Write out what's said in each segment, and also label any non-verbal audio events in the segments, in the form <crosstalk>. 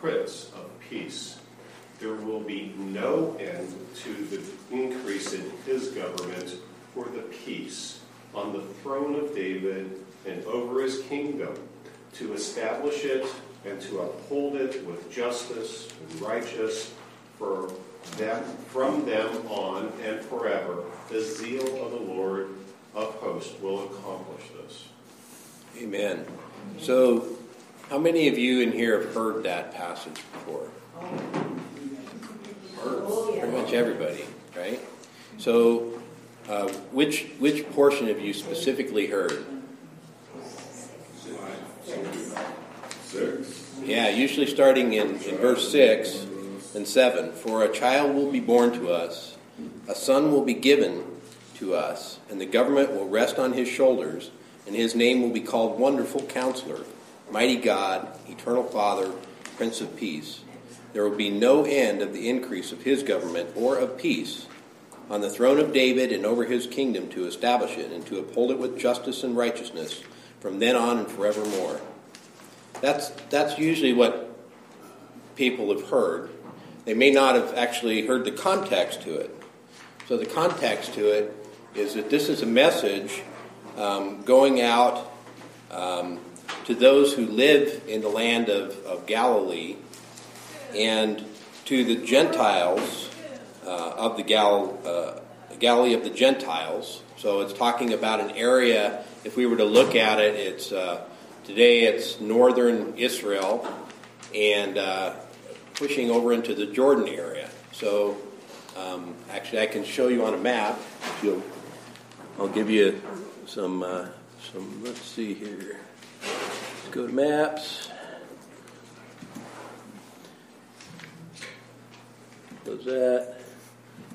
Prince of Peace. There will be no end to the increase in his government for the peace on the throne of David and over his kingdom to establish it and to uphold it with justice and righteous for them from them on and forever. The zeal of the Lord of hosts will accomplish this. Amen. So, how many of you in here have heard that passage before? Pretty much everybody, right? So, uh, which which portion of you specifically heard? Six. Yeah, usually starting in, in verse 6 and 7. For a child will be born to us, a son will be given to us, and the government will rest on his shoulders, and his name will be called Wonderful Counselor, Mighty God, Eternal Father, Prince of Peace. There will be no end of the increase of his government or of peace on the throne of David and over his kingdom to establish it and to uphold it with justice and righteousness from then on and forevermore. That's, that's usually what people have heard. They may not have actually heard the context to it. So, the context to it is that this is a message um, going out um, to those who live in the land of, of Galilee and to the Gentiles uh, of the Gal- uh, Galilee of the Gentiles. So, it's talking about an area, if we were to look at it, it's uh, Today it's northern Israel and uh, pushing over into the Jordan area. So um, actually, I can show you on a map. I'll give you some. Uh, some. Let's see here. Let's go to maps. Close that.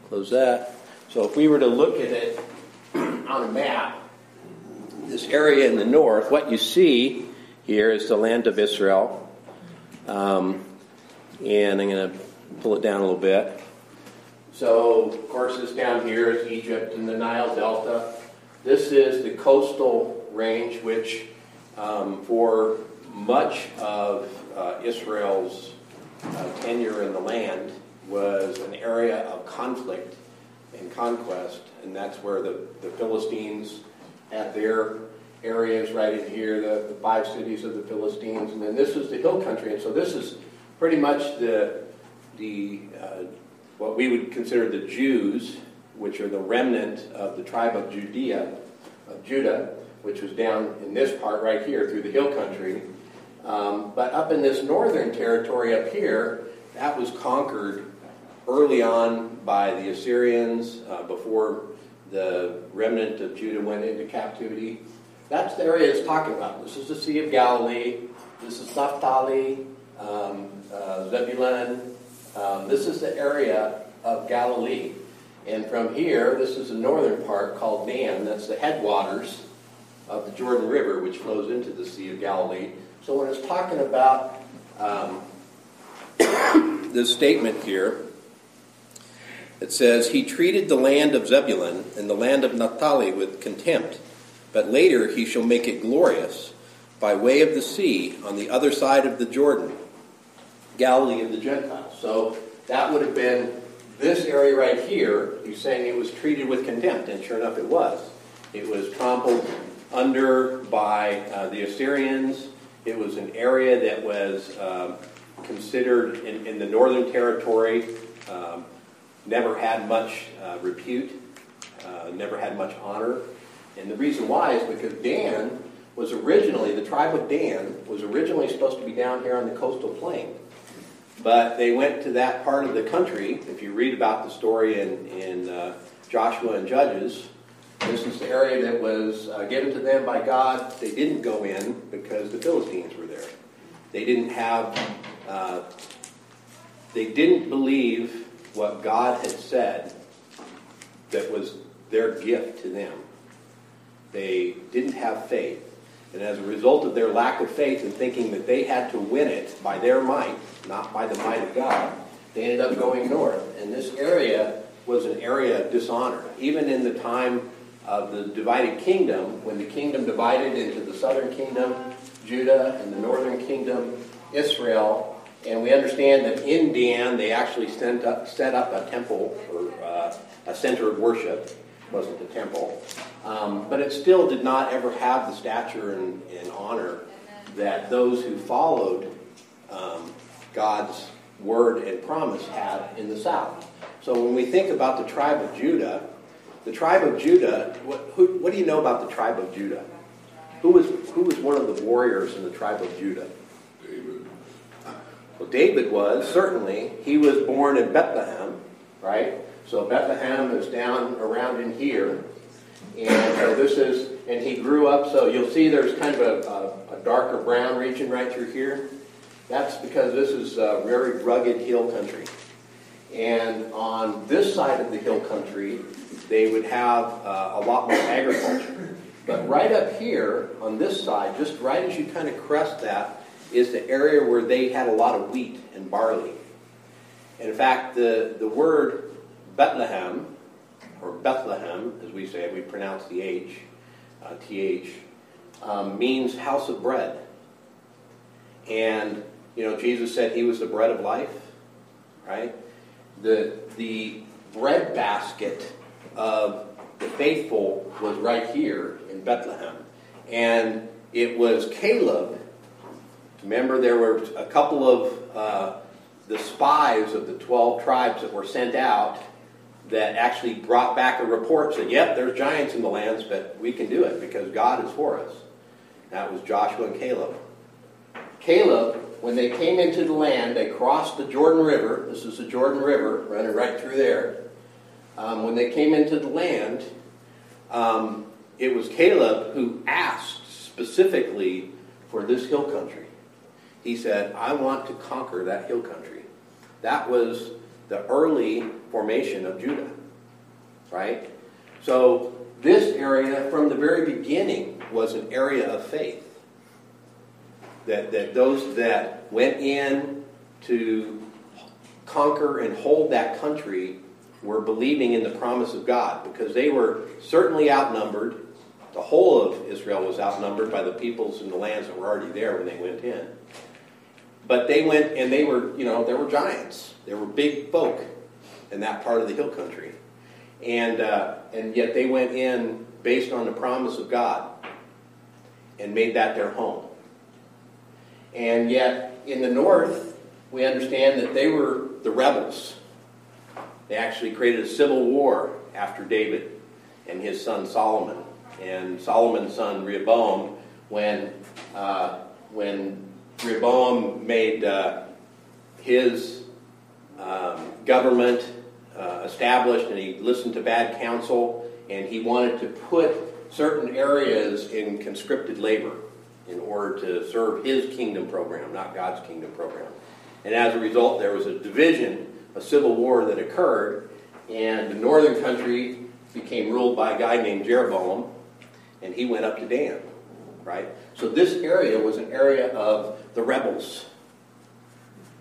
Close that. So if we were to look at it <clears throat> on a map, this area in the north, what you see here is the land of Israel. Um, and I'm going to pull it down a little bit. So, of course, this down here is Egypt and the Nile Delta. This is the coastal range, which um, for much of uh, Israel's uh, tenure in the land was an area of conflict and conquest, and that's where the, the Philistines had their areas right in here, the, the five cities of the Philistines, and then this is the hill country, and so this is pretty much the the uh, what we would consider the Jews, which are the remnant of the tribe of Judea, of Judah, which was down in this part right here through the hill country. Um, but up in this northern territory up here, that was conquered early on by the Assyrians uh, before the remnant of Judah went into captivity. That's the area it's talking about. This is the Sea of Galilee. This is Naphtali, um, uh, Zebulun. Um, this is the area of Galilee. And from here, this is the northern part called Dan. That's the headwaters of the Jordan River, which flows into the Sea of Galilee. So when it's talking about um, <coughs> this statement here, it says, He treated the land of Zebulun and the land of Naphtali with contempt, but later he shall make it glorious by way of the sea on the other side of the Jordan, Galilee of the Gentiles. So that would have been this area right here. He's saying it was treated with contempt, and sure enough, it was. It was trampled under by uh, the Assyrians. It was an area that was um, considered in, in, the northern territory, um, never had much uh, repute, uh, never had much honor. And the reason why is because Dan was originally, the tribe of Dan was originally supposed to be down here on the coastal plain. But they went to that part of the country. If you read about the story in, in uh, Joshua and Judges, this is the area that was uh, given to them by God. They didn't go in because the Philistines were there. They didn't have, uh, they didn't believe what God had said that was their gift to them. They didn't have faith. And as a result of their lack of faith and thinking that they had to win it by their might, not by the might of God, they ended up going north. And this area was an area of dishonor. Even in the time of the divided kingdom, when the kingdom divided into the southern kingdom Judah, and the northern kingdom, Israel. And we understand that in Dan, they actually set up, set up a temple or uh, a center of worship. It wasn't a temple. Um, but it still did not ever have the stature and, and honor that those who followed um, God's word and promise had in the south. So when we think about the tribe of Judah, the tribe of Judah, what, who, what do you know about the tribe of Judah? Who was, who was one of the warriors in the tribe of Judah? David. Well, David was, certainly. He was born in Bethlehem, right? So Bethlehem is down around in here. And so this is, and he grew up, so you'll see there's kind of a, a, a darker brown region right through here. That's because this is a very rugged hill country. And on this side of the hill country, they would have uh, a lot more agriculture. But right up here on this side, just right as you kind of crest that, is the area where they had a lot of wheat and barley. And in fact, the, the word Bethlehem, or Bethlehem, as we say we pronounce the H, uh, TH, um, means house of bread. And, you know, Jesus said he was the bread of life, right? The, the bread basket of the faithful was right here in Bethlehem. And it was Caleb. Remember, there were a couple of uh, the spies of the 12 tribes that were sent out that actually brought back a report said, Yep, there's giants in the lands, but we can do it because God is for us. That was Joshua and Caleb. Caleb, when they came into the land, they crossed the Jordan River. This is the Jordan River running right through there. Um, when they came into the land, um, it was Caleb who asked specifically for this hill country. He said, I want to conquer that hill country. That was the early formation of Judah, right? So this area, from the very beginning, was an area of faith. That, that those that went in to conquer and hold that country were believing in the promise of God because they were certainly outnumbered. The whole of Israel was outnumbered by the peoples and the lands that were already there when they went in. But they went and they were, you know, there were giants. There were big folk in that part of the hill country. And, uh, and yet they went in based on the promise of God and made that their home. And yet in the north, we understand that they were the rebels. They actually created a civil war after David and his son Solomon. And Solomon's son Rehoboam, when, uh, when Rehoboam made uh, his um, government uh, established and he listened to bad counsel and he wanted to put certain areas in conscripted labor in order to serve his kingdom program, not God's kingdom program. And as a result, there was a division, a civil war that occurred, and the northern country became ruled by a guy named Jeroboam, and he went up to Dan, right? So this area was an area of the rebels.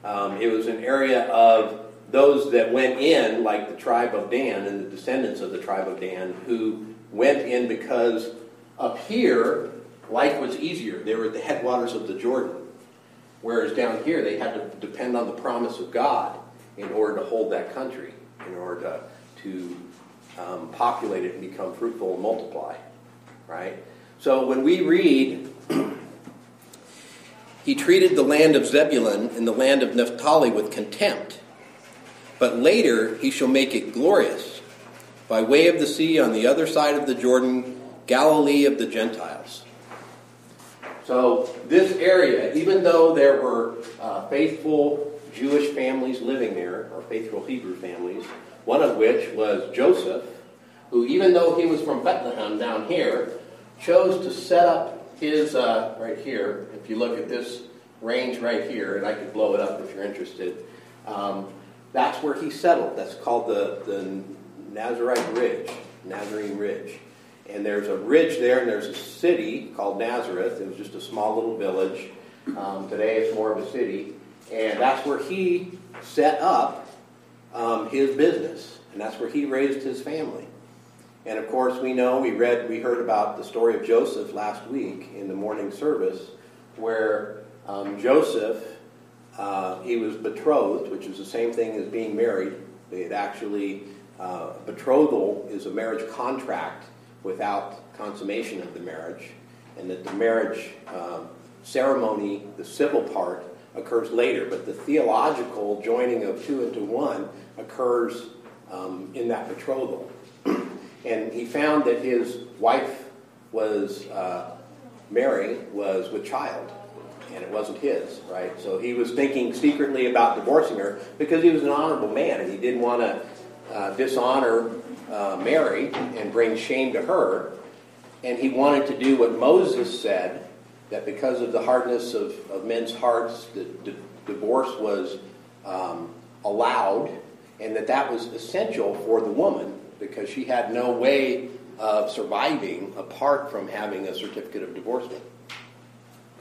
Um, it was an area of those that went in, like the tribe of Dan and the descendants of the tribe of Dan, who went in because up here, life was easier. They were at the headwaters of the Jordan. Whereas down here, they had to depend on the promise of God in order to hold that country, in order to, to um, populate it and become fruitful and multiply. Right? So when we read, <clears throat> he treated the land of Zebulun and the land of Naphtali with contempt. But later he shall make it glorious by way of the sea on the other side of the Jordan, Galilee of the Gentiles. So, this area, even though there were uh, faithful Jewish families living there, or faithful Hebrew families, one of which was Joseph, who, even though he was from Bethlehem down here, chose to set up his, uh, right here, if you look at this range right here, and I could blow it up if you're interested, um, that's where he settled. That's called the, the Nazarite Ridge, Nazarene Ridge. And there's a ridge there, and there's a city called Nazareth. It was just a small little village. Um, today it's more of a city. And that's where he set up um, his business. And that's where he raised his family. And of course, we know, we read, we heard about the story of Joseph last week in the morning service, where um, Joseph, uh, he was betrothed, which is the same thing as being married. They had actually, uh, betrothal is a marriage contract without consummation of the marriage, and that the marriage um, ceremony, the civil part, occurs later, but the theological joining of two into one occurs um, in that betrothal. <clears throat> and he found that his wife was, uh, Mary, was with child, and it wasn't his, right? So he was thinking secretly about divorcing her because he was an honorable man and he didn't want to uh, dishonor uh, Mary and bring shame to her. And he wanted to do what Moses said that because of the hardness of, of men's hearts, the, the divorce was um, allowed, and that that was essential for the woman because she had no way of surviving apart from having a certificate of divorcement.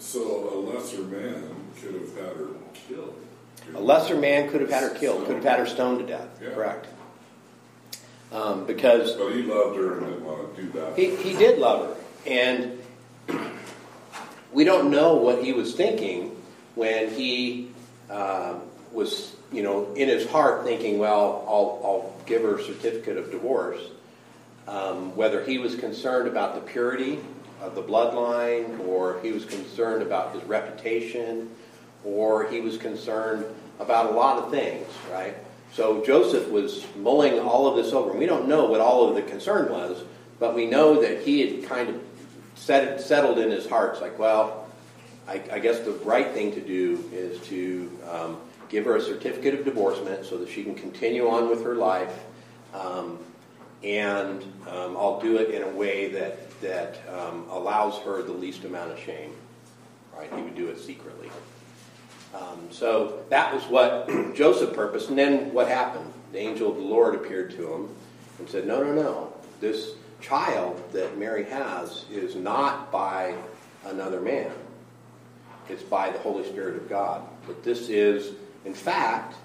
So a lesser man could have had her killed. A lesser man could have had her killed, could have had her stoned to death. Yeah. Correct. Um, because But he loved her and didn't want to do that. He, he did love her. And we don't know what he was thinking when he um, was, you know, in his heart thinking, well, I'll, I'll give her a certificate of divorce. Um, whether he was concerned about the purity of the bloodline, or he was concerned about his reputation, or he was concerned about a lot of things, right? So Joseph was mulling all of this over. And we don't know what all of the concern was, but we know that he had kind of set, settled in his heart, it's like, well, I, I, guess the right thing to do is to um, give her a certificate of divorcement so that she can continue on with her life. Um, and um, I'll do it in a way that, that um, allows her the least amount of shame. Right? He would do it secretly. Um, so that was what <clears throat> Joseph purposed. And then what happened? The angel of the Lord appeared to him and said, No, no, no. This child that Mary has is not by another man, it's by the Holy Spirit of God. But this is, in fact,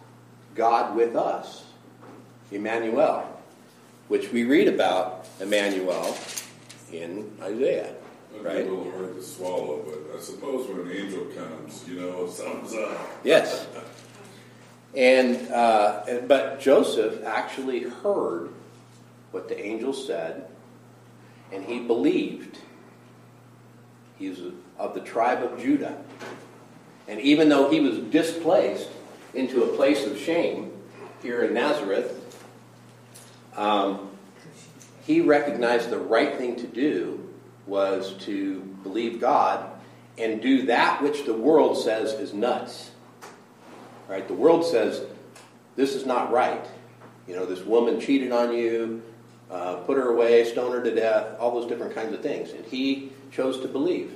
God with us, Emmanuel, which we read about Emmanuel in Isaiah. Right? a little hard to swallow, but I suppose when an angel comes, you know, <laughs> something's up. Yes. And uh, but Joseph actually heard what the angel said, and he believed. He's of the tribe of Judah, and even though he was displaced into a place of shame here in Nazareth, um, he recognized the right thing to do was to believe God and do that which the world says is nuts. Right? The world says this is not right. You know, this woman cheated on you, uh, put her away, stone her to death, all those different kinds of things. And he chose to believe.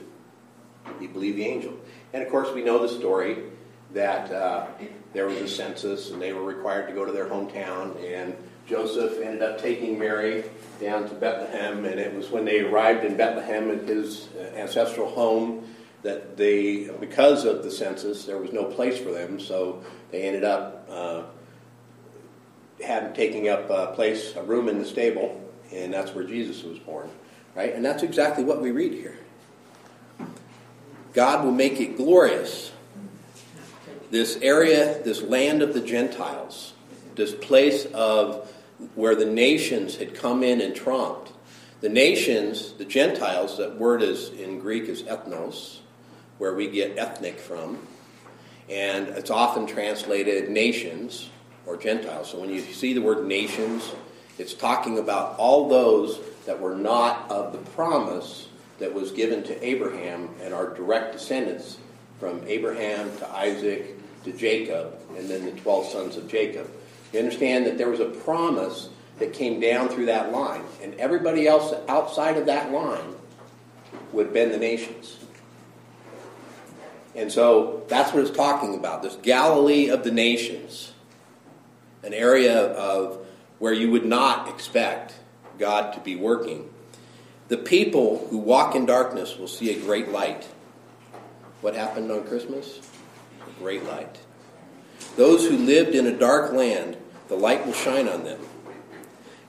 He believed the angel. And of course, we know the story that uh, there was a census and they were required to go to their hometown. And Joseph ended up taking Mary down to Bethlehem. And it was when they arrived in Bethlehem at his uh, ancestral home that they, because of the census, there was no place for them. So they ended up uh, had taking up a place, a room in the stable, and that's where Jesus was born, right? And that's exactly what we read here. God will make it glorious. This area, this land of the Gentiles, this place of where the nations had come in and trumped. The nations, the Gentiles, that word is in Greek is ethnos, where we get ethnic from. And it's often translated nations or Gentiles. So when you see the word nations, it's talking about all those that were not of the promise that was given to Abraham and our direct descendants from Abraham to Isaac to Jacob and then the 12 sons of Jacob. You understand that there was a promise that came down through that line, and everybody else outside of that line would bend the nations. And so that's what it's talking about this Galilee of the nations, an area of where you would not expect God to be working. The people who walk in darkness will see a great light. What happened on Christmas? A great light. Those who lived in a dark land, the light will shine on them.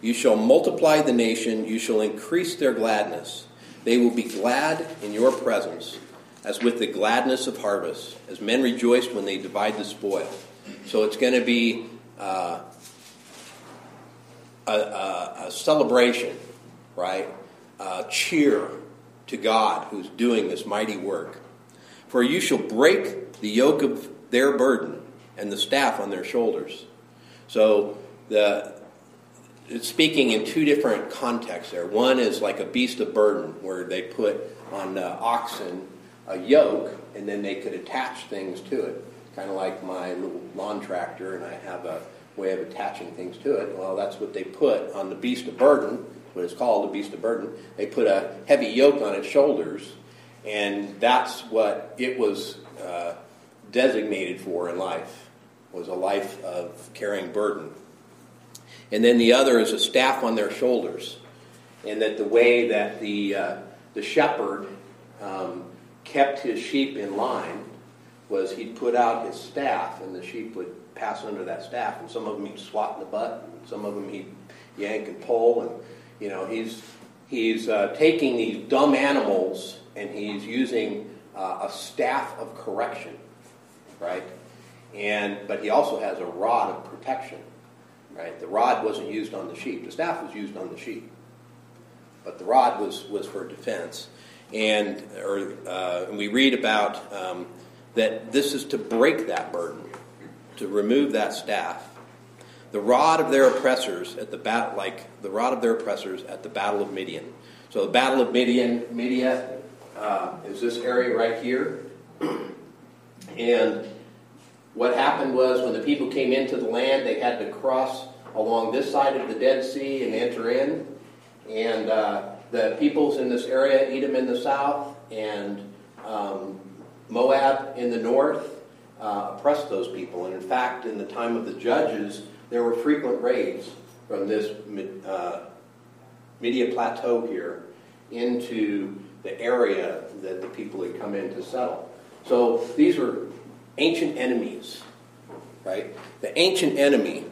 You shall multiply the nation, you shall increase their gladness. They will be glad in your presence as with the gladness of harvest, as men rejoiced when they divide the spoil. So it's going to be uh, a, a, a, celebration, right? A cheer to God who's doing this mighty work. For you shall break the yoke of their burden and the staff on their shoulders. So the it's speaking in two different contexts there. One is like a beast of burden, where they put on oxen a yoke, and then they could attach things to it. Kind of like my little lawn tractor, and I have a way of attaching things to it. Well, that's what they put on the beast of burden, what is called a beast of burden. They put a heavy yoke on its shoulders, and that's what it was uh, designated for in life, was a life of carrying burden. And then the other is a staff on their shoulders, and that the way that the, uh, the shepherd um, kept his sheep in line was he'd put out his staff, and the sheep would pass under that staff. And some of them he'd swat in the butt, and some of them he'd yank and pull. And you know, he's he's uh, taking these dumb animals and he's using uh, a staff of correction, right? And but he also has a rod of protection, right? The rod wasn't used on the sheep; the staff was used on the sheep, but the rod was was for defense and or uh, and we read about um, that this is to break that burden, to remove that staff. The rod of their oppressors at the bat, like the rod of their oppressors at the battle of Midian. So the battle of Midian, Midian uh, is this area right here, <clears throat> and what happened was when the people came into the land, they had to cross along this side of the Dead Sea and enter in, and uh, the peoples in this area, Edom in the south and um, Moab in the north, uh, oppressed those people. And in fact, in the time of the judges, there were frequent raids from this uh, Media Plateau here into the area that the people had come in to settle. So these were ancient enemies, right? The ancient enemy,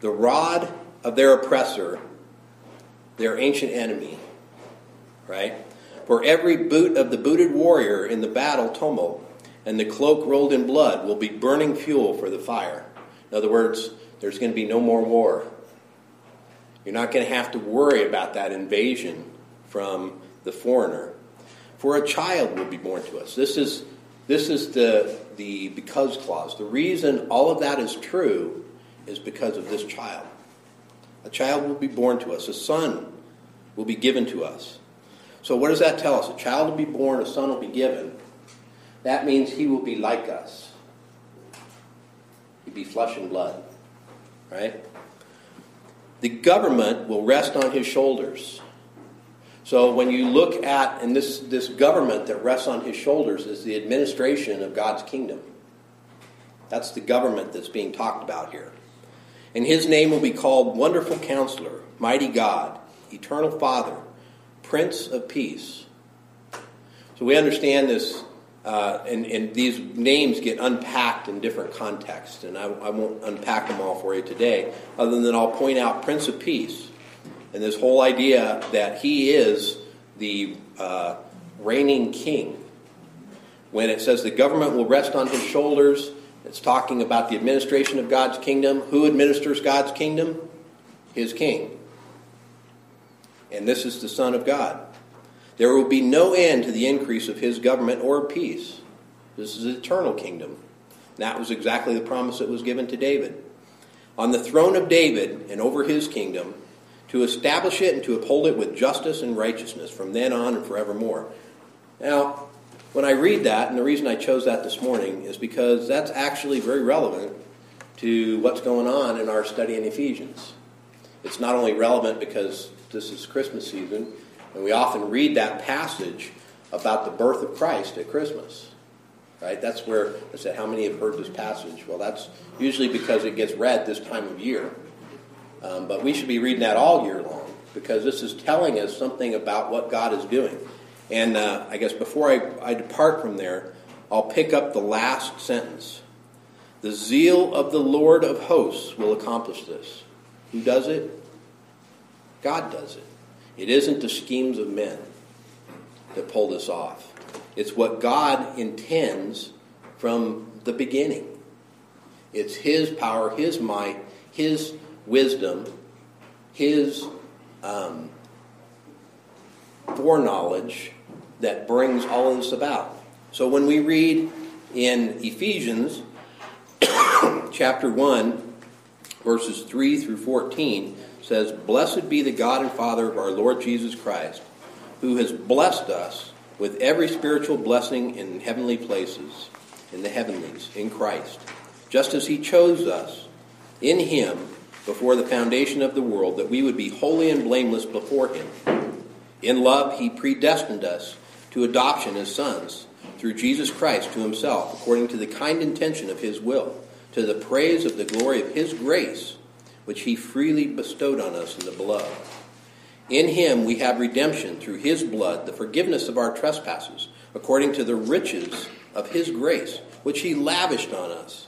the rod of their oppressor, their ancient enemy, right? For every boot of the booted warrior in the battle tumult and the cloak rolled in blood will be burning fuel for the fire. In other words, there's going to be no more war. You're not going to have to worry about that invasion from the foreigner. For a child will be born to us. This is, this is the, the because clause. The reason all of that is true is because of this child. A child will be born to us, a son will be given to us. So, what does that tell us? A child will be born, a son will be given. That means he will be like us. He'll be flesh and blood. Right? The government will rest on his shoulders. So when you look at, and this, this government that rests on his shoulders is the administration of God's kingdom. That's the government that's being talked about here. And his name will be called Wonderful Counselor, Mighty God, Eternal Father, Prince of Peace. So we understand this, uh, and, and, these names get unpacked in different contexts, and I, I, won't unpack them all for you today, other than I'll point out Prince of Peace, and this whole idea that he is the uh, reigning king. When it says the government will rest on his shoulders, it's talking about the administration of God's kingdom. Who administers God's kingdom? His king and this is the Son of God. There will be no end to the increase of his government or peace. This is an eternal kingdom. That was exactly the promise that was given to David. On the throne of David and over his kingdom, to establish it and to uphold it with justice and righteousness from then on and forevermore. Now, when I read that, and the reason I chose that this morning is because that's actually very relevant to what's going on in our study in Ephesians. It's not only relevant because this is Christmas season, and we often read that passage about the birth of Christ at Christmas. Right? That's where I said, How many have heard this passage? Well, that's usually because it gets read this time of year. Um, but we should be reading that all year long because this is telling us something about what God is doing. And uh, I guess before I, I depart from there, I'll pick up the last sentence. The zeal of the Lord of hosts will accomplish this. Who does it? God does it. It isn't the schemes of men that pull this off. It's what God intends from the beginning. It's His power, His might, His wisdom, His um, foreknowledge that brings all this about. So when we read in Ephesians <coughs> chapter 1, verses 3 through 14, says, Blessed be the God and Father of our Lord Jesus Christ, who has blessed us with every spiritual blessing in heavenly places, in the heavenlies, in Christ, just as he chose us in him before the foundation of the world, that we would be holy and blameless before him. In love, he predestined us to adoption as sons through Jesus Christ to himself, according to the kind intention of his will, to the praise of the glory of his grace, which he freely bestowed on us in the beloved. In him we have redemption through his blood, the forgiveness of our trespasses, according to the riches of his grace, which he lavished on us.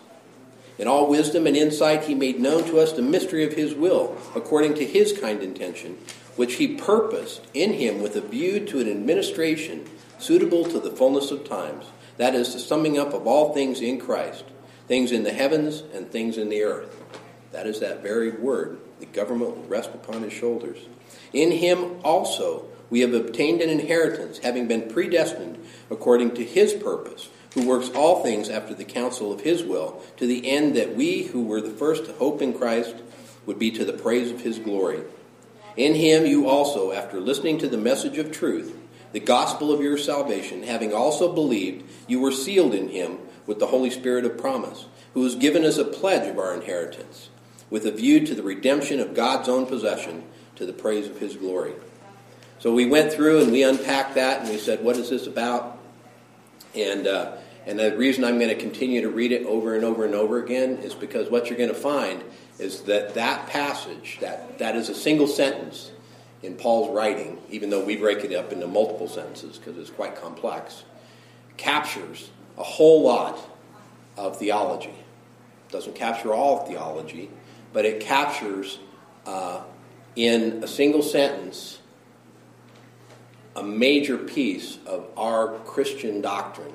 In all wisdom and insight, he made known to us the mystery of his will, according to his kind intention, which he purposed in him with a view to an administration suitable to the fullness of times, that is, the summing up of all things in Christ, things in the heavens and things in the earth. That is that very word. The government will rest upon his shoulders. In him also we have obtained an inheritance, having been predestined according to his purpose, who works all things after the counsel of his will, to the end that we who were the first to hope in Christ would be to the praise of his glory. In him you also, after listening to the message of truth, the gospel of your salvation, having also believed, you were sealed in him with the Holy Spirit of promise, who was given as a pledge of our inheritance, with a view to the redemption of God's own possession, to the praise of his glory. So we went through and we unpacked that and we said, what is this about? And, uh, and the reason I'm going to continue to read it over and over and over again is because what you're going to find is that that passage, that, that is a single sentence in Paul's writing, even though we break it up into multiple sentences because it's quite complex, captures a whole lot of theology. It doesn't capture all of theology, but it captures uh, in a single sentence a major piece of our Christian doctrine.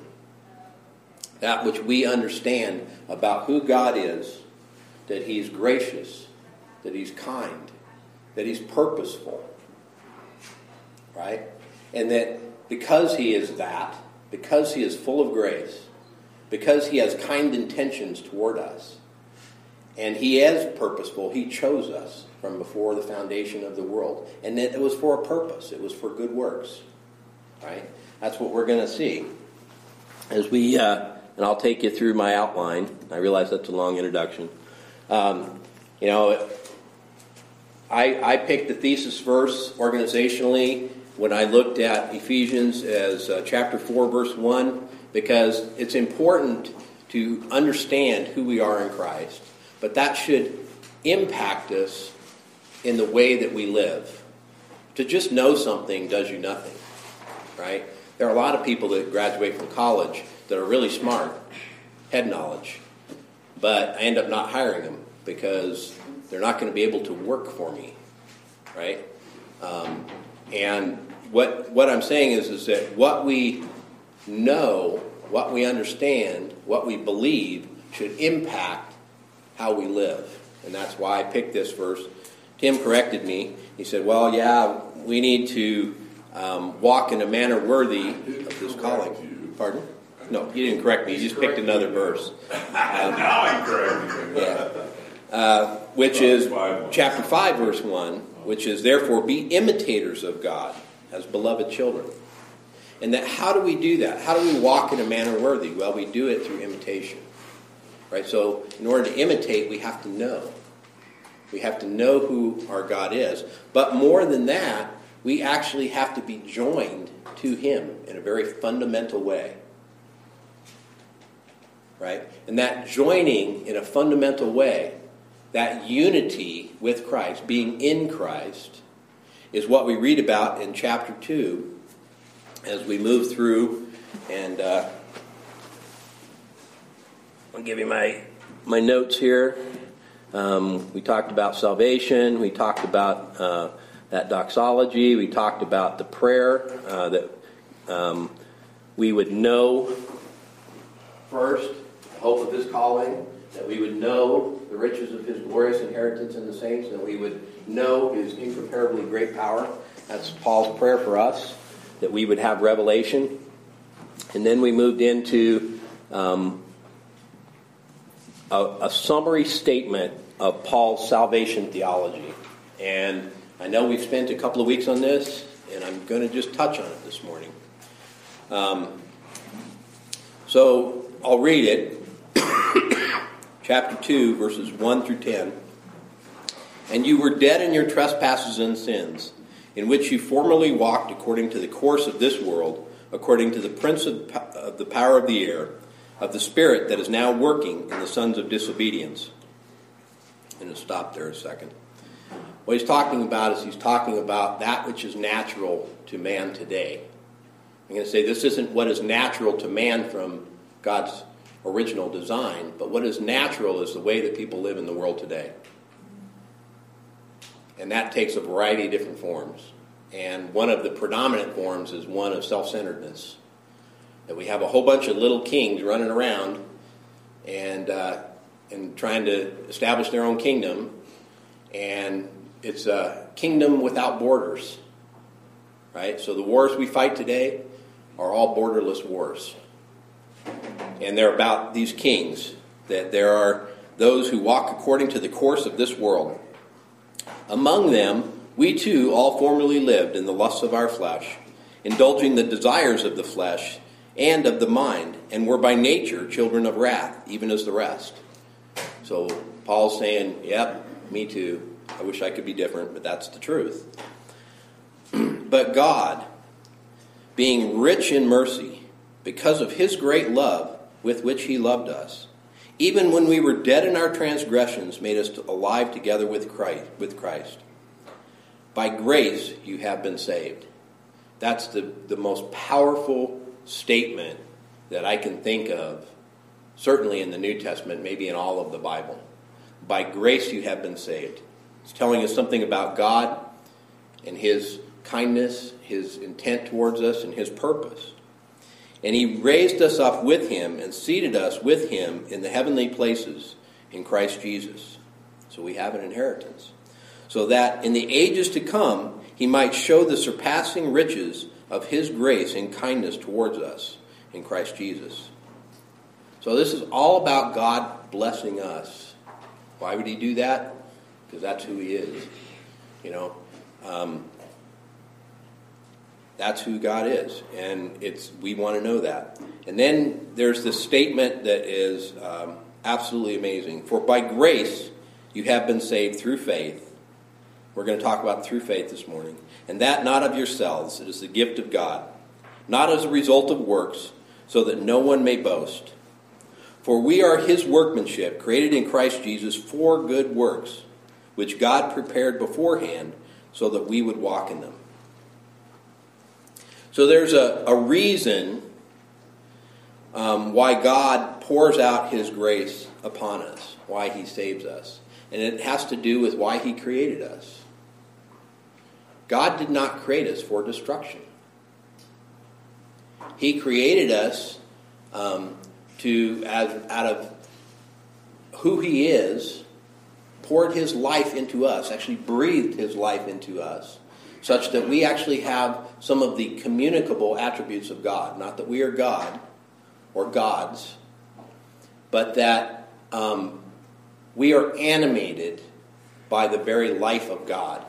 That which we understand about who God is, that He's gracious, that He's kind, that He's purposeful, right? And that because He is that, because He is full of grace, because He has kind intentions toward us, and He is purposeful, He chose us from before the foundation of the world. And that it was for a purpose, it was for good works, right? That's what we're going to see. As we, uh, and I'll take you through my outline. I realize that's a long introduction. Um, you know, I, I picked the thesis verse organizationally when I looked at Ephesians as uh, chapter 4, verse 1, because it's important to understand who we are in Christ. But that should impact us in the way that we live. To just know something does you nothing, right? There are a lot of people that graduate from college that are really smart, head knowledge, but I end up not hiring them because they're not going to be able to work for me, right? Um, and what what I'm saying is is that what we know, what we understand, what we believe should impact how we live, and that's why I picked this verse. Tim corrected me. He said, "Well, yeah, we need to um, walk in a manner worthy of this calling." Pardon? No, he didn't correct me. He just picked another verse. <laughs> Now I'm correcting yeah. Uh, which is chapter 5, verse 1, which is, Therefore, be imitators of God as beloved children. And that how do we do that? How do we walk in a manner worthy? Well, we do it through imitation. Right? So, in order to imitate, we have to know. We have to know who our God is. But more than that, we actually have to be joined to Him in a very fundamental way right? And that joining in a fundamental way, that unity with Christ, being in Christ, is what we read about in chapter 2 as we move through. And uh, I'll give you my, my notes here. Um, we talked about salvation, we talked about uh, that doxology, we talked about the prayer uh, that. Um, we would know first hope of his calling, that we would know the riches of his glorious inheritance in the saints, that we would know his incomparably great power. That's Paul's prayer for us, that we would have revelation. And then we moved into um, a, a summary statement of Paul's salvation theology. And I know we've spent a couple of weeks on this, and I'm going to just touch on it this morning. Um, so I'll read it. <coughs> Chapter 2, verses 1 through 10. And you were dead in your trespasses and sins, in which you formerly walked according to the course of this world, according to the prince of the power of the air, of the spirit that is now working in the sons of disobedience. Going to stop there a second. What he's talking about is he's talking about that which is natural to man today. I'm going to say this isn't what is natural to man from God's original design, but what is natural is the way that people live in the world today. And that takes a variety of different forms. And one of the predominant forms is one of self centeredness. That we have a whole bunch of little kings running around and, uh, and trying to establish their own kingdom. And it's a kingdom without borders. Right? So the wars we fight today are all borderless wars. And they're about these kings, that there are those who walk according to the course of this world. Among them, we too all formerly lived in the lusts of our flesh, indulging the desires of the flesh and of the mind, and were by nature children of wrath, even as the rest. So Paul's saying, Yep, me too. I wish I could be different, but that's the truth. <clears throat> but God, being rich in mercy, because of his great love with which he loved us, even when we were dead in our transgressions, made us alive together with Christ. With Christ. By grace you have been saved. That's the, the most powerful statement that I can think of, certainly in the New Testament, maybe in all of the Bible. By grace you have been saved. It's telling us something about God and His kindness, His intent towards us, and His purpose. And He raised us up with Him and seated us with Him in the heavenly places in Christ Jesus. So we have an inheritance. So that in the ages to come, He might show the surpassing riches of His grace and kindness towards us in Christ Jesus. So this is all about God blessing us. Why would He do that? because that's who he is. You know, um, that's who God is, and it's we want to know that. And then there's this statement that is um, absolutely amazing. For by grace you have been saved through faith. We're going to talk about through faith this morning, and that not of yourselves; it is the gift of God, not as a result of works, so that no one may boast. For we are His workmanship, created in Christ Jesus for good works which God prepared beforehand so that we would walk in them. So there's a, a reason um, why God pours out His grace upon us, why He saves us. And it has to do with why He created us. God did not create us for destruction. He created us um, to, as, out of who He is, poured his life into us, actually breathed his life into us, such that we actually have some of the communicable attributes of God. Not that we are God or gods, but that um, we are animated by the very life of God.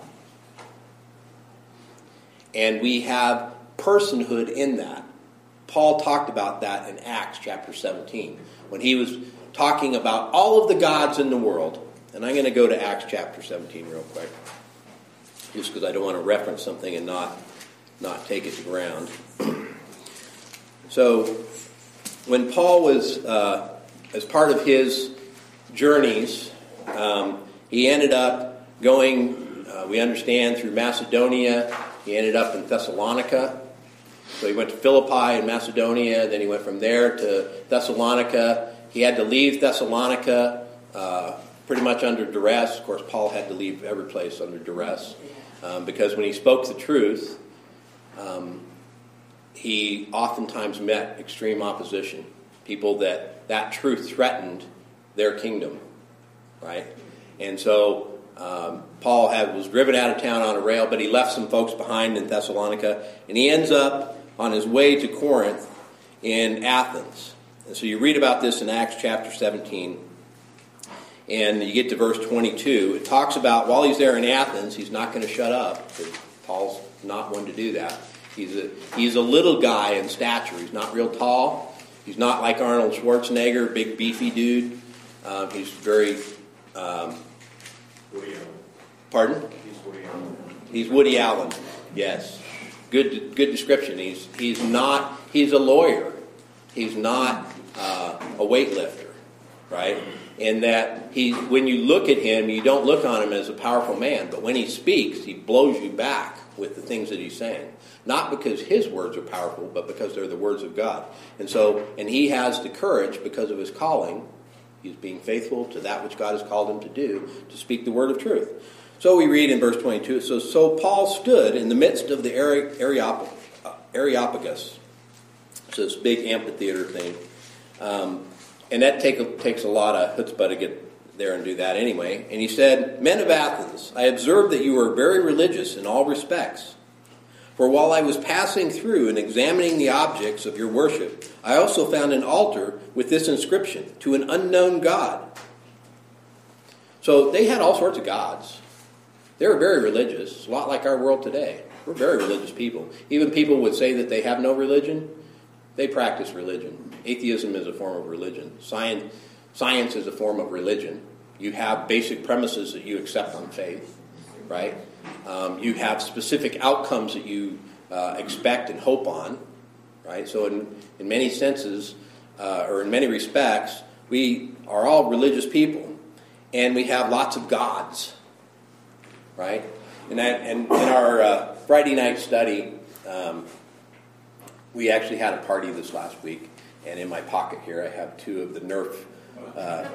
And we have personhood in that. Paul talked about that in Acts chapter 17 when he was talking about all of the gods in the world and I'm going to go to Acts chapter 17 real quick, just because I don't want to reference something and not, not take it to ground. <clears throat> so, when Paul was, uh, as part of his journeys, um, he ended up going, uh, we understand, through Macedonia. He ended up in Thessalonica. So he went to Philippi in Macedonia, then he went from there to Thessalonica. He had to leave Thessalonica uh, pretty much under duress. Of course, Paul had to leave every place under duress um, because when he spoke the truth, um, he oftentimes met extreme opposition, people that that truth threatened their kingdom, right? And so um, Paul had, was driven out of town on a rail, but he left some folks behind in Thessalonica, and he ends up on his way to Corinth in Athens. And so you read about this in Acts chapter 17, and you get to verse 22. It talks about while he's there in Athens, he's not going to shut up. Paul's not one to do that. He's a, he's a little guy in stature. He's not real tall. He's not like Arnold Schwarzenegger, big beefy dude. Um, he's very. Um, Woody Allen. pardon? He's Woody Allen. He's Woody Allen. Yes. Good, good description. He's, he's not, he's a lawyer. He's not uh, a weightlifter, right? In that he, when you look at him, you don't look on him as a powerful man, but when he speaks, he blows you back with the things that he's saying. Not because his words are powerful, but because they're the words of God. And so, and he has the courage because of his calling. He's being faithful to that which God has called him to do, to speak the word of truth. So we read in verse 22 so, so Paul stood in the midst of the Areopag- Areopagus. so this big amphitheater thing. Um, and that take, takes a lot of chutzpah to get there and do that anyway. And he said, Men of Athens, I observed that you are very religious in all respects. For while I was passing through and examining the objects of your worship, I also found an altar with this inscription To an unknown God. So they had all sorts of gods. They were very religious, a lot like our world today. We're very religious people. Even people would say that they have no religion, they practice religion. Atheism is a form of religion. Science, science is a form of religion. You have basic premises that you accept on faith, right? Um, you have specific outcomes that you uh, expect and hope on, right? So, in, in many senses, uh, or in many respects, we are all religious people, and we have lots of gods, right? And, that, and in our uh, Friday night study, um, we actually had a party this last week, and in my pocket here I have two of the Nerf uh,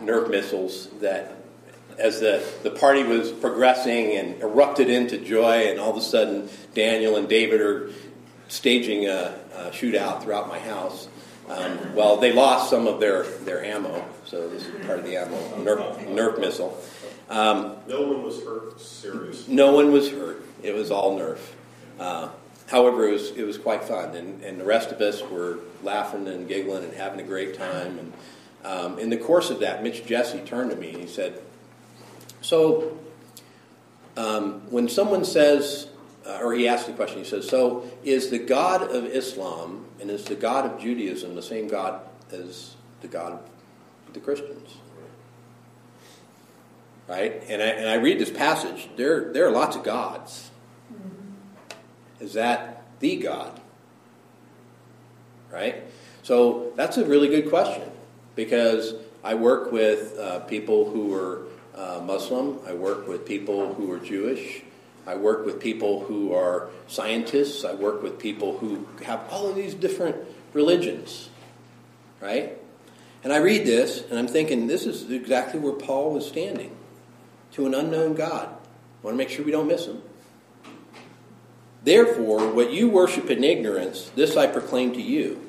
Nerf missiles that, as the, the party was progressing and erupted into joy, and all of a sudden Daniel and David are staging a, a shootout throughout my house. Um, well, they lost some of their, their ammo, so this is part of the ammo Nerf, Nerf missile. Um, no one was hurt seriously. No one was hurt. It was all Nerf. Uh, however, it was it was quite fun, and, and the rest of us were laughing and giggling and having a great time. And um, in the course of that, Mitch Jesse turned to me and he said, "So, um, when someone says, uh, or he asked the question, he says, so is the God of Islam and is the God of Judaism the same God as the God of the Christians?" right? And I, and I read this passage. There, there are lots of gods. Is that the God? Right? So that's a really good question because I work with uh, people who are uh, Muslim, I work with people who are Jewish, I work with people who are scientists, I work with people who have all of these different religions, right? And I read this and I'm thinking, this is exactly where Paul was standing to an unknown God. I want to make sure we don't miss him. Therefore, what you worship in ignorance, this I proclaim to you.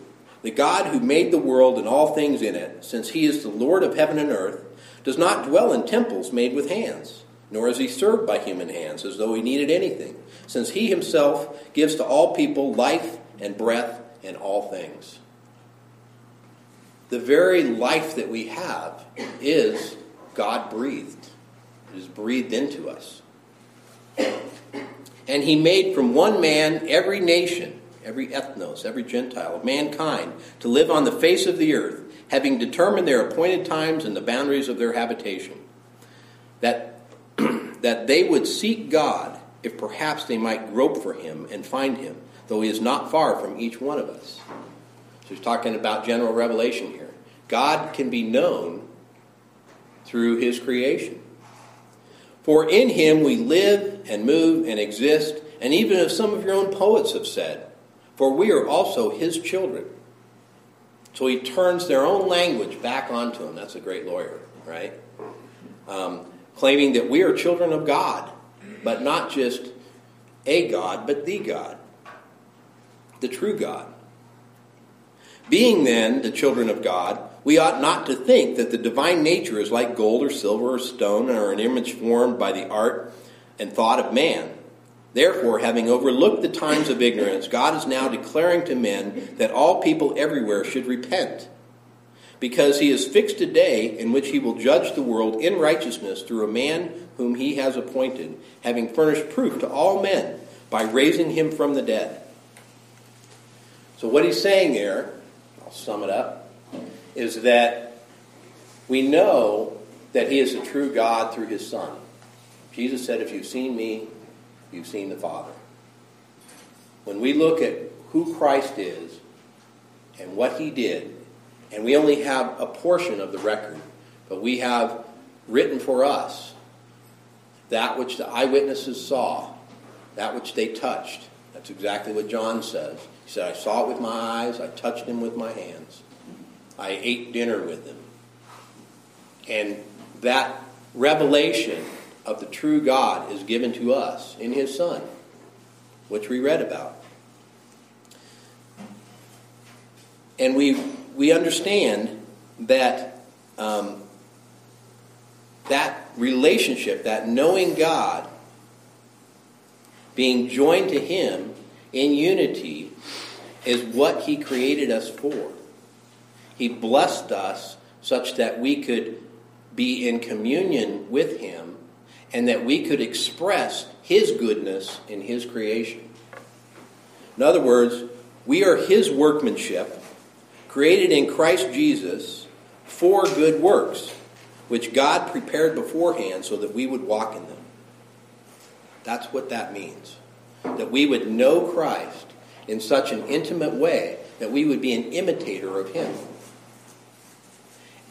The God who made the world and all things in it, since he is the Lord of heaven and earth, does not dwell in temples made with hands, nor is he served by human hands as though he needed anything, since he himself gives to all people life and breath and all things. The very life that we have is God breathed. It is breathed into us. And he made from one man every nation, every ethnos, every Gentile of mankind to live on the face of the earth, having determined their appointed times and the boundaries of their habitation, that, <clears throat> that they would seek God if perhaps they might grope for him and find him, though he is not far from each one of us. So he's talking about general revelation here. God can be known through his creation. For in him we live and move and exist, and even as some of your own poets have said, for we are also his children. So he turns their own language back onto him. That's a great lawyer, right? Um, claiming that we are children of God, but not just a God, but the God. the true God. Being then the children of God, we ought not to think that the divine nature is like gold or silver or stone or an image formed by the art and thought of man. Therefore, having overlooked the times of ignorance, God is now declaring to men that all people everywhere should repent. Because he has fixed a day in which he will judge the world in righteousness through a man whom he has appointed, having furnished proof to all men by raising him from the dead. So, what he's saying there, sum it up, is that we know that he is a true God through his Son. Jesus said, If you've seen me, you've seen the Father. When we look at who Christ is and what he did, and we only have a portion of the record, but we have written for us that which the eyewitnesses saw, that which they touched. That's exactly what John says. He said, I saw it with my eyes, I touched him with my hands, I ate dinner with him. And that revelation of the true God is given to us in his Son, which we read about. And we, we understand that um, that relationship, that knowing God, being joined to Him in unity, is what He created us for. He blessed us such that we could be in communion with Him and that we could express His goodness in His creation. In other words, we are His workmanship, created in Christ Jesus for good works, which God prepared beforehand so that we would walk in them. That's what that means. That we would know Christ in such an intimate way that we would be an imitator of Him.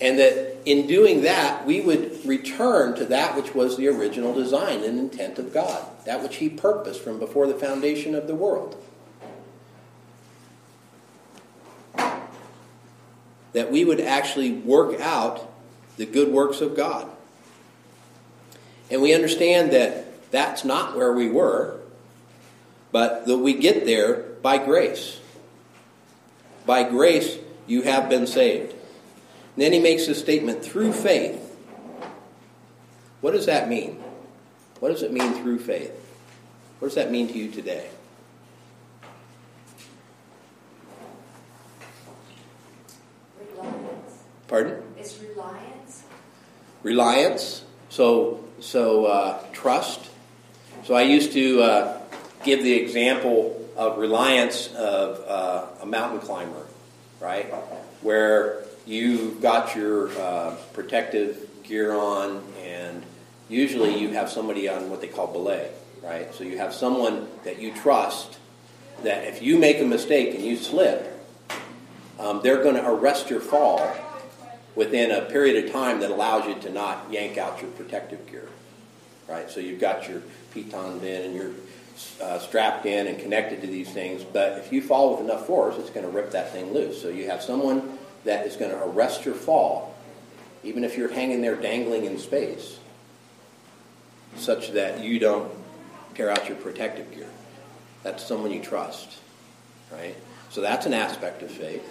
And that in doing that, we would return to that which was the original design and intent of God, that which He purposed from before the foundation of the world. That we would actually work out the good works of God. And we understand that that's not where we were, but that we get there by grace. By grace, you have been saved. And then he makes a statement through faith. What does that mean? What does it mean through faith? What does that mean to you today? Reliance. Pardon? It's reliance. Reliance. So, so uh, trust. So I used to uh, give the example of reliance of uh, a mountain climber, right? Where you got your uh, protective gear on, and usually you have somebody on what they call belay, right? So you have someone that you trust that if you make a mistake and you slip, um, they're going to arrest your fall within a period of time that allows you to not yank out your protective gear, right? So you've got your pitons in and you're uh, strapped in and connected to these things, but if you fall with enough force, it's going to rip that thing loose. So you have someone that is going to arrest your fall, even if you're hanging there dangling in space, such that you don't tear out your protective gear. That's someone you trust, right? So that's an aspect of faith.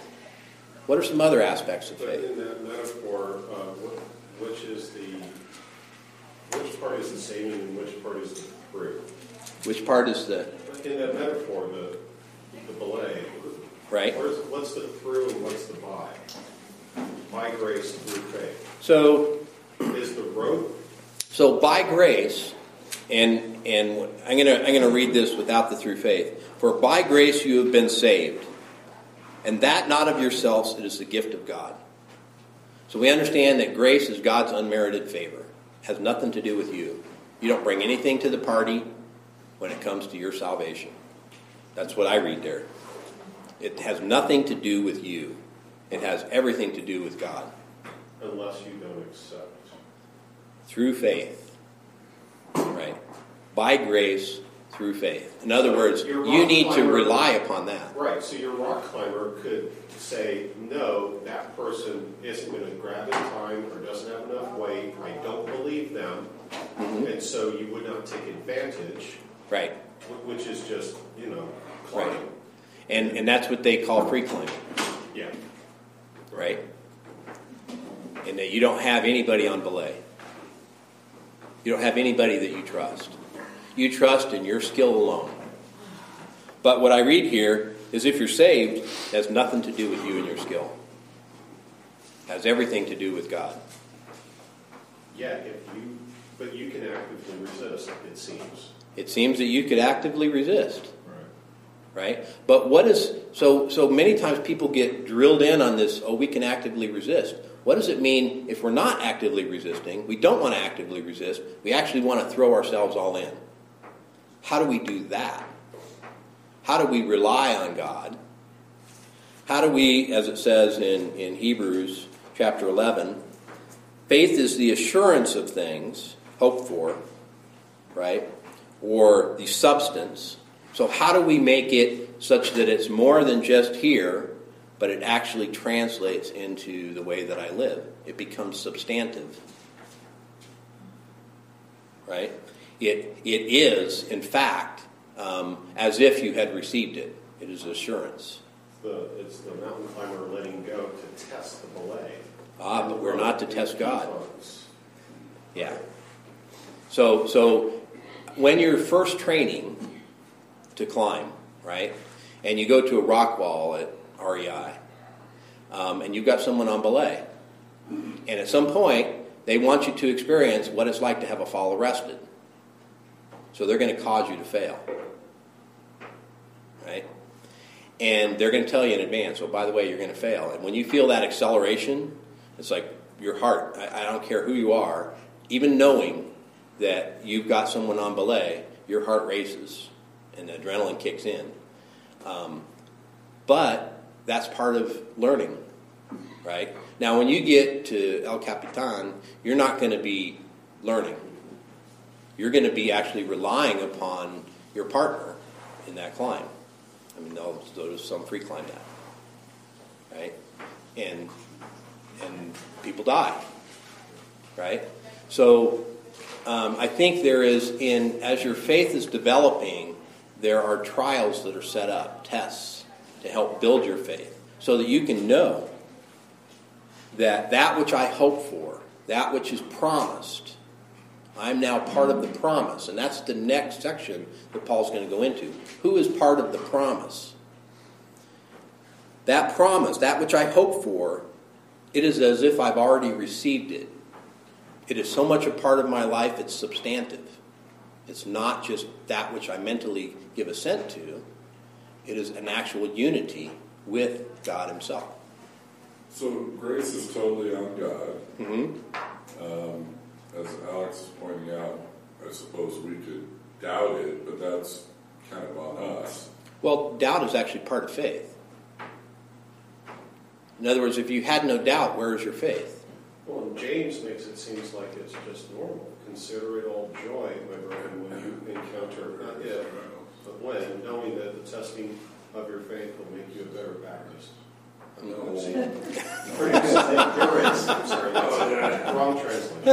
What are some other aspects of But faith? in that metaphor, uh, which is the, which part is the saving and which part is the through? Which part is the In that metaphor, the, the belay, right? where's, what's the through and what's the by? By grace through faith. So Is the rope, So by grace, and and I'm gonna I'm gonna read this without the through faith. For by grace you have been saved, and that not of yourselves, it is the gift of God. So we understand that grace is God's unmerited favor. It has nothing to do with you. You don't bring anything to the party when it comes to your salvation. That's what I read there. It has nothing to do with you. It has everything to do with God unless you don't accept? through faith. Right? By grace through faith. In other words, you need to rely upon that. Right, so your rock climber could say, no, that person isn't going to grab in time or doesn't have enough weight, I don't believe them, Mm-hmm. and so you would not take advantage, Right. wh- which is just, you know, Right. climbing. And, and that's what they call free climbing, Yeah. right? And that you don't have anybody on belay. You don't have anybody that you trust. You trust in your skill alone. But what I read here is if you're saved, it has nothing to do with you and your skill. It has everything to do with God. Yeah, if you, but you can actively resist, it seems. It seems that you could actively resist. Right. right? But what is so so many times people get drilled in on this, oh, we can actively resist. What does it mean if we're not actively resisting? We don't want to actively resist. We actually want to throw ourselves all in. How do we do that? How do we rely on God? How do we, as it says in, in Hebrews chapter 11, faith is the assurance of things hoped for, right? Or the substance so, how do we make it such that it's more than just here, but it actually translates into the way that I live? It becomes substantive. Right? It, it is, in fact, um, as if you had received it. It is assurance. The, it's the mountain climber letting go to test the belay. Ah, but we're not to test God. Yeah. So, so when you're first training, to climb, right? And you go to a rock wall at REI, um, and you've got someone on belay. And at some point, they want you to experience what it's like to have a fall arrested. So they're going to cause you to fail. Right? And they're going to tell you in advance, well, by the way, you're going to fail. And when you feel that acceleration, it's like your heart, I, I don't care who you are, even knowing that you've got someone on belay, your heart races and the adrenaline kicks in. Um, but that's part of learning, right? Now, when you get to El Capitan, you're not going to be learning. You're going to be actually relying upon your partner in that climb. I mean, those some free climb that, right? And and people die, right? So um, I think there is in as your faith is developing, there are trials that are set up, tests to help build your faith, so that you can know that that which I hope for, that which is promised, I'm now part of the promise. And that's the next section that Paul's going to go into. Who is part of the promise? That promise, that which I hope for, it is as if I've already received it. It is so much a part of my life, it's substantive. It's not just that which I mentally give assent to, it is an actual unity with God Himself. So grace is totally on God. Mm-hmm. Um, as Alex is pointing out, I suppose we could doubt it, but that's kind of on us. Well, doubt is actually part of faith. In other words, if you had no doubt, where is your faith? Well, and James makes it seems like it's just normal. Consider it all joy, my brethren, when you encounter, not if, but when, knowing that the testing of your faith will make you a better Baptist. No. <laughs> Pretty good. There is. I'm sorry, that's wrong translation.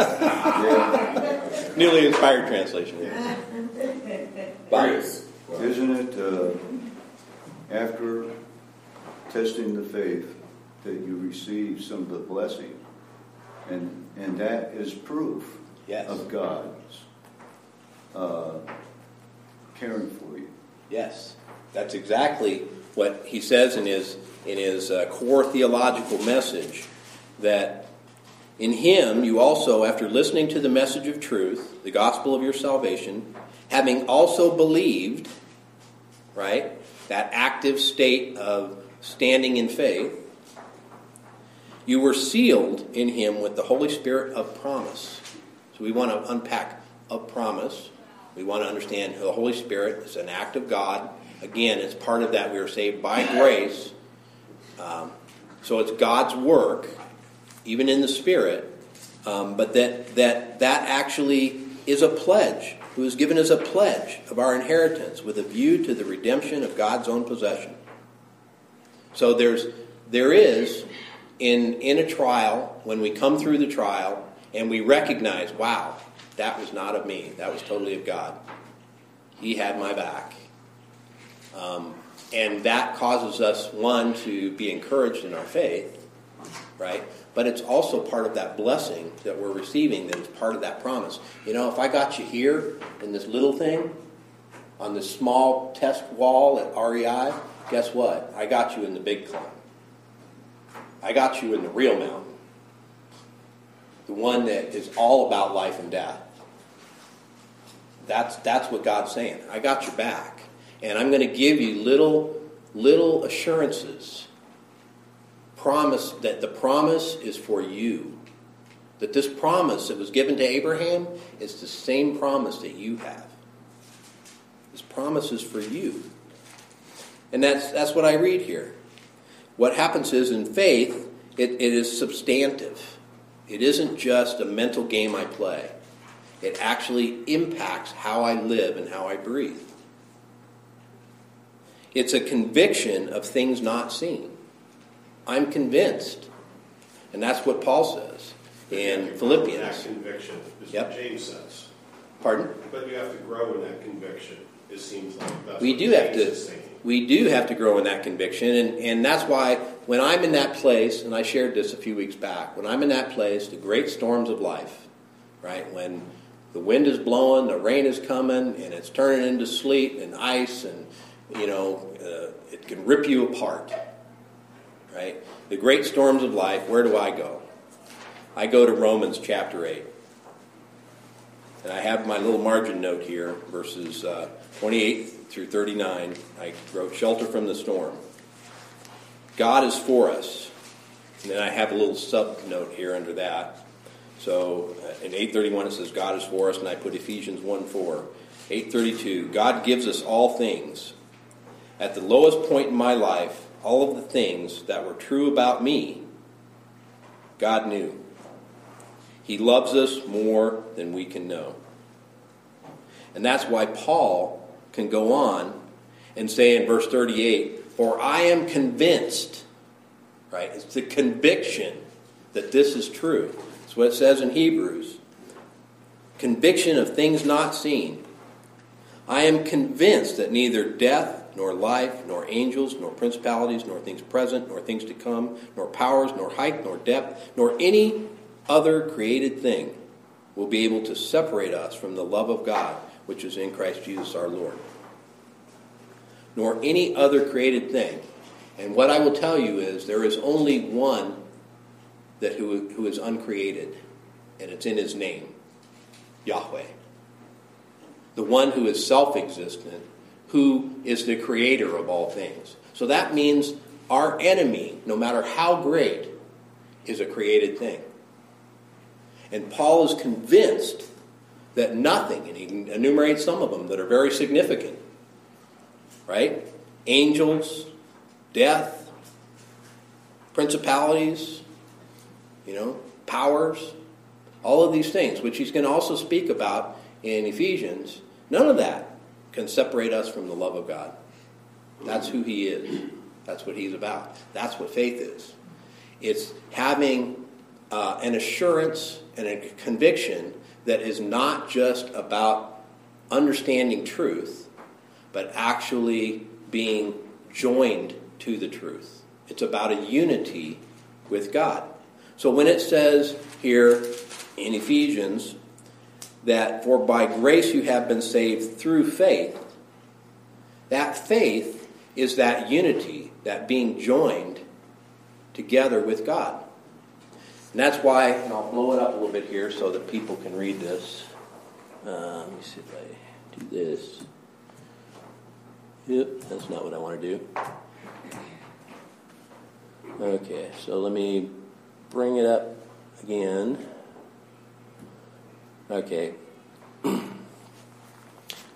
Newly inspired translation. <laughs> Grace. Well, Isn't it uh, after testing the faith that you receive some of the blessing? And, and that is proof Yes. of God's uh, caring for you. Yes, that's exactly what he says in his in his uh, core theological message. That in him you also, after listening to the message of truth, the gospel of your salvation, having also believed, right, that active state of standing in faith, you were sealed in him with the Holy Spirit of promise. So we want to unpack a promise. We want to understand the Holy Spirit is an act of God. Again, it's part of that we are saved by grace. Um, so it's God's work, even in the Spirit. Um, but that that that actually is a pledge. Who has given us a pledge of our inheritance with a view to the redemption of God's own possession. So there's there is in in a trial when we come through the trial and we recognize, wow, that was not of me. That was totally of God. He had my back. Um, and that causes us, one, to be encouraged in our faith, right? But it's also part of that blessing that we're receiving that is part of that promise. You know, if I got you here in this little thing, on this small test wall at REI, guess what? I got you in the big climb. I got you in the real mountain. The one that is all about life and death. That's, that's what God's saying. I got your back. And I'm going to give you little, little assurances. Promise that the promise is for you. That this promise that was given to Abraham is the same promise that you have. This promise is for you. And that's, that's what I read here. What happens is in faith, it, it is substantive. It isn't just a mental game I play. It actually impacts how I live and how I breathe. It's a conviction of things not seen. I'm convinced. And that's what Paul says in Philippians. That conviction, is Yep. what James says. Pardon? But you have to grow in that conviction, it seems like. That's We do have to we do have to grow in that conviction and, and that's why when I'm in that place, and I shared this a few weeks back, when I'm in that place, the great storms of life, right? When the wind is blowing, the rain is coming, and it's turning into sleet and ice, and you know, uh, it can rip you apart, right? The great storms of life, where do I go? I go to Romans chapter 8. And I have my little margin note here, verses uh, 28 through 39. I wrote shelter from the storm. God is for us. And then I have a little sub note here under that. So uh, in 831 it says God is for us, and I put Ephesians 1 4. 832, God gives us all things. At the lowest point in my life, all of the things that were true about me, God knew. He loves us more than we can know. And that's why Paul can go on and say in verse 38, For I am convinced, right? It's the conviction that this is true. That's what it says in Hebrews. Conviction of things not seen. I am convinced that neither death, nor life, nor angels, nor principalities, nor things present, nor things to come, nor powers, nor height, nor depth, nor any other created thing will be able to separate us from the love of God which is in Christ Jesus our Lord. Nor any other created thing. And what I will tell you is there is only one that who, who is uncreated, and it's in his name Yahweh. The one who is self existent, who is the creator of all things. So that means our enemy, no matter how great, is a created thing. And Paul is convinced that nothing, and he enumerates some of them that are very significant, right? Angels, death, principalities, you know, powers, all of these things, which he's going to also speak about in Ephesians, none of that can separate us from the love of God. That's who he is. That's what he's about. That's what faith is. It's having uh, an assurance and a conviction that is not just about understanding truth, but actually being joined to the truth. It's about a unity with God. So when it says here in Ephesians that for by grace you have been saved through faith, that faith is that unity, that being joined together with God. And that's why, and I'll blow it up a little bit here so that people can read this. Uh, let me see if I do this. Yep, that's not what I want to do. Okay, so let me bring it up again. Okay. <clears throat>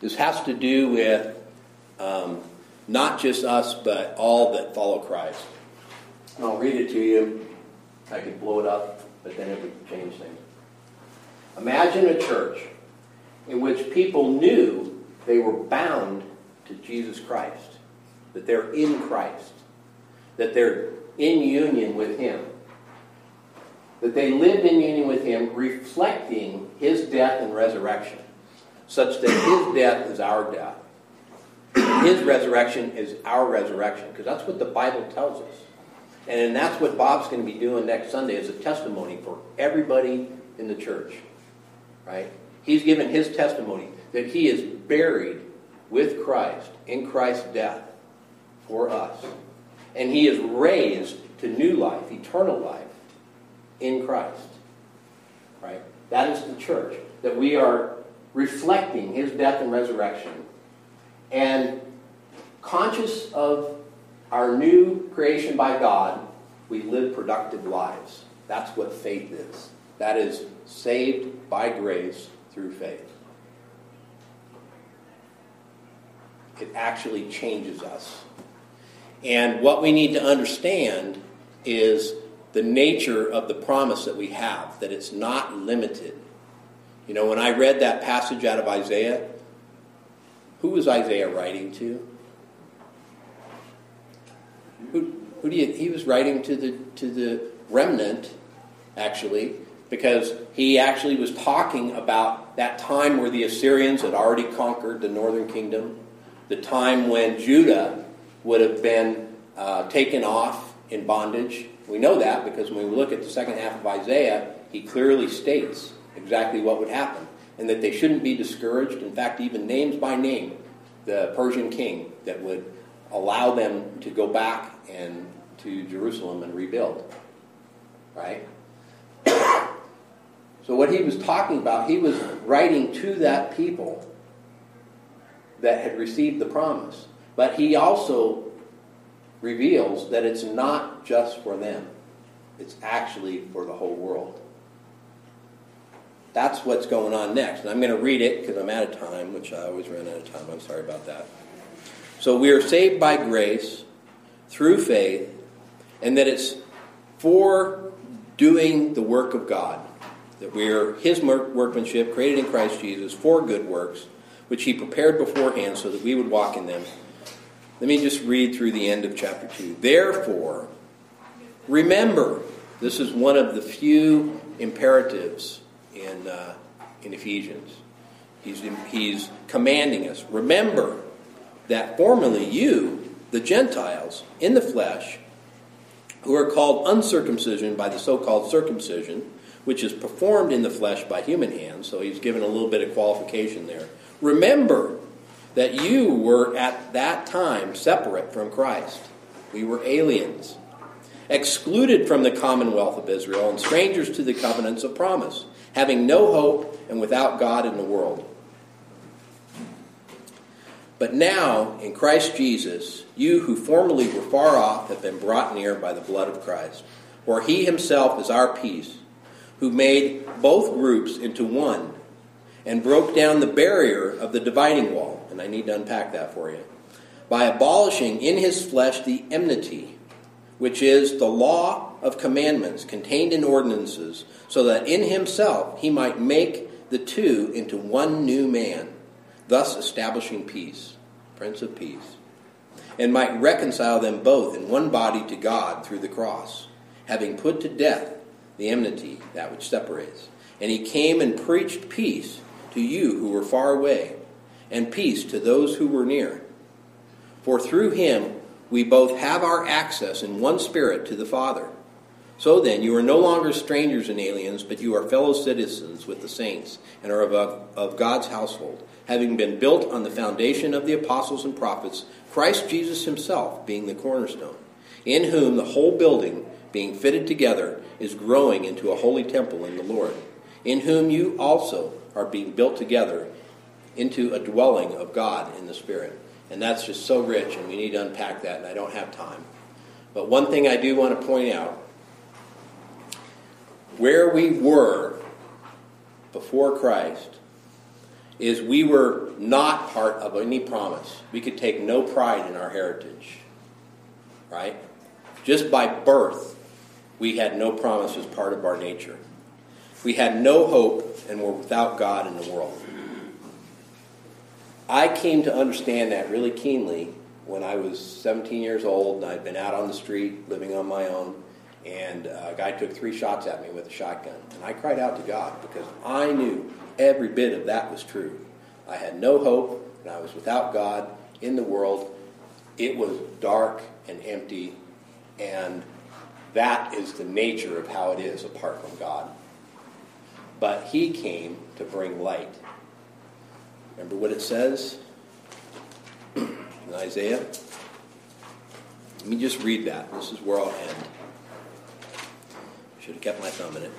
this has to do with um, not just us, but all that follow Christ. I'll read it to you. I could blow it up, but then it would change things. Imagine a church in which people knew they were bound to Jesus Christ, that they're in Christ, that they're in union with Him, that they lived in union with Him, reflecting His death and resurrection, such that His death is our death. his resurrection is our resurrection, because that's what the Bible tells us. And that's what Bob's going to be doing next Sunday as a testimony for everybody in the church. Right? He's given his testimony that he is buried with Christ in Christ's death for us. And he is raised to new life, eternal life in Christ. Right? That is the church. That we are reflecting his death and resurrection and conscious of our new creation by God, we live productive lives. That's what faith is. That is saved by grace through faith. It actually changes us. And what we need to understand is the nature of the promise that we have, that it's not limited. You know, when I read that passage out of Isaiah, who was Isaiah writing to? Who, who do you, he was writing to the, to the remnant, actually, because he actually was talking about that time where the Assyrians had already conquered the northern kingdom, the time when Judah would have been uh, taken off in bondage. We know that because when we look at the second half of Isaiah, he clearly states exactly what would happen and that they shouldn't be discouraged. In fact, even names by name, the Persian king that would allow them to go back and to Jerusalem and rebuild. Right? <coughs> So, what he was talking about, he was writing to that people that had received the promise. But he also reveals that it's not just for them, it's actually for the whole world. That's what's going on next. And I'm going to read it because I'm out of time, which I always run out of time. I'm sorry about that. So we are saved by grace through faith, and that it's for doing the work of God. That we are His workmanship, created in Christ Jesus, for good works, which He prepared beforehand so that we would walk in them. Let me just read through the end of chapter 2. Therefore, remember, this is one of the few imperatives in, uh, in Ephesians. He's, he's commanding us. Remember that formerly you, the Gentiles, in the flesh, who are called uncircumcision by the so called circumcision, which is performed in the flesh by human hands, so he's given a little bit of qualification there. Remember that you were at that time separate from Christ. We were aliens, excluded from the commonwealth of Israel, and strangers to the covenants of promise having no hope and without God in the world. But now, in Christ Jesus, you who formerly were far off have been brought near by the blood of Christ. For he himself is our peace, who made both groups into one and broke down the barrier of the dividing wall. And I need to unpack that for you. By abolishing in his flesh the enmity, which is the law of commandments contained in ordinances so that in himself he might make the two into one new man, thus establishing peace, Prince of Peace, and might reconcile them both in one body to God through the cross, having put to death the enmity, that which separates. And he came and preached peace to you who were far away, and peace to those who were near. For through him we both have our access in one spirit to the Father. So then, you are no longer strangers and aliens, but you are fellow citizens with the saints and are of, of God's household, having been built on the foundation of the apostles and prophets, Christ Jesus himself being the cornerstone, in whom the whole building, being fitted together, is growing into a holy temple in the Lord, in whom you also are being built together into a dwelling of God in the Spirit. And that's just so rich, and we need to unpack that, and I don't have time. But one thing I do want to point out where we were before Christ is we were not part of any promise. We could take no pride in our heritage. Right? Just by birth, we had no promise as part of our nature. We had no hope and were without God in the world. I came to understand that really keenly when I was 17 years old and I'd been out on the street living on my own and a guy took three shots at me with a shotgun. And I cried out to God because I knew every bit of that was true. I had no hope, and I was without God in the world, it was dark and empty, and that is the nature of how it is apart from God. But he came to bring light. Remember what it says in Isaiah? Let me just read that. This is where I'll end. Should have kept my thumb in it.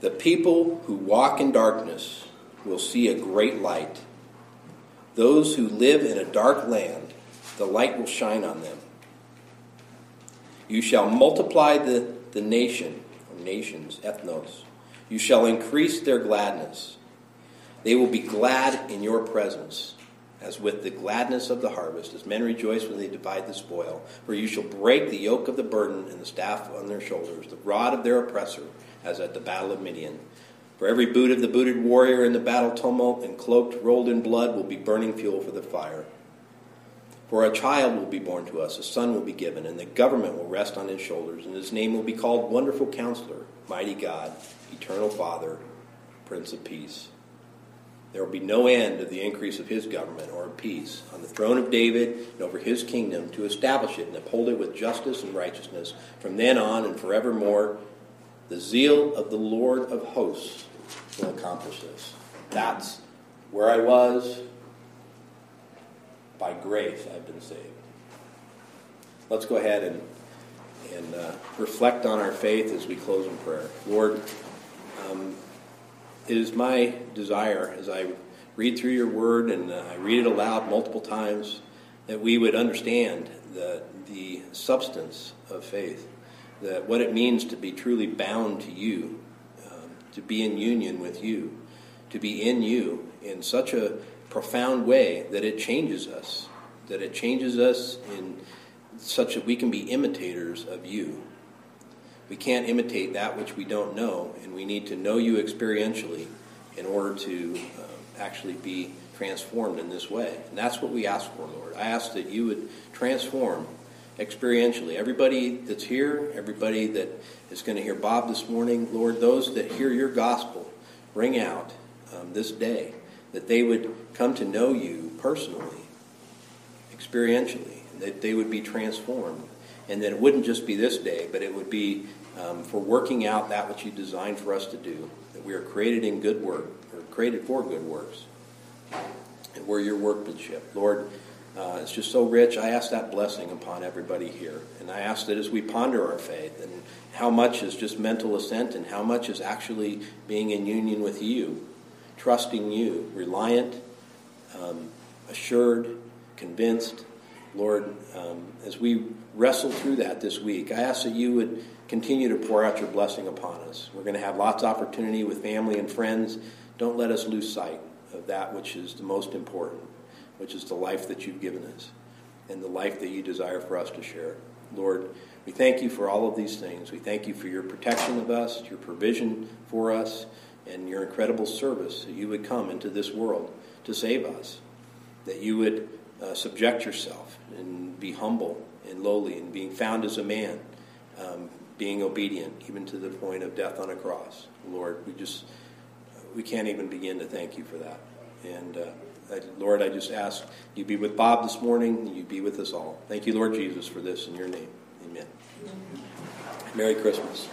The people who walk in darkness will see a great light. Those who live in a dark land, the light will shine on them. You shall multiply the, the nation, or nations, ethnos. You shall increase their gladness. They will be glad in your presence, as with the gladness of the harvest, as men rejoice when they divide the spoil. For you shall break the yoke of the burden and the staff on their shoulders, the rod of their oppressor, as at the battle of Midian. For every boot of the booted warrior in the battle tumult and cloaked, rolled in blood, will be burning fuel for the fire. For a child will be born to us, a son will be given, and the government will rest on his shoulders, and his name will be called Wonderful Counselor, Mighty God, Eternal Father, Prince of Peace. There will be no end of the increase of his government or of peace on the throne of David and over his kingdom to establish it and uphold it with justice and righteousness from then on and forevermore. The zeal of the Lord of hosts will accomplish this. That's where I was. By grace, I've been saved. Let's go ahead and, and uh, reflect on our faith as we close in prayer. Lord, um, it is my desire as I read through your word and uh, I read it aloud multiple times that we would understand the, the substance of faith, that what it means to be truly bound to you, um, to be in union with you, to be in you in such a profound way that it changes us, that it changes us in such that we can be imitators of you. We can't imitate that which we don't know, and we need to know you experientially in order to um, actually be transformed in this way. And that's what we ask for, Lord. I ask that you would transform experientially. Everybody that's here, everybody that is going to hear Bob this morning, Lord, those that hear your gospel, ring out um, this day, that they would come to know you personally, experientially, that they would be transformed. And that it wouldn't just be this day, but it would be um, for working out that which you designed for us to do. That we are created in good work, or created for good works. And we're your workmanship. Lord, uh, it's just so rich. I ask that blessing upon everybody here. And I ask that as we ponder our faith and how much is just mental assent and how much is actually being in union with you, trusting you, reliant, um, assured, convinced. Lord, um, as we wrestle through that this week, I ask that you would continue to pour out your blessing upon us. We're going to have lots of opportunity with family and friends. Don't let us lose sight of that which is the most important, which is the life that you've given us and the life that you desire for us to share. Lord, we thank you for all of these things. We thank you for your protection of us, your provision for us, and your incredible service that you would come into this world to save us, that you would uh, subject yourself and be humble and lowly and being found as a man, um, being obedient even to the point of death on a cross. Lord, we just we can't even begin to thank you for that. And uh, I, Lord, I just ask you be with Bob this morning. And You be with us all. Thank you, Lord Jesus, for this in your name. Amen. Merry Christmas.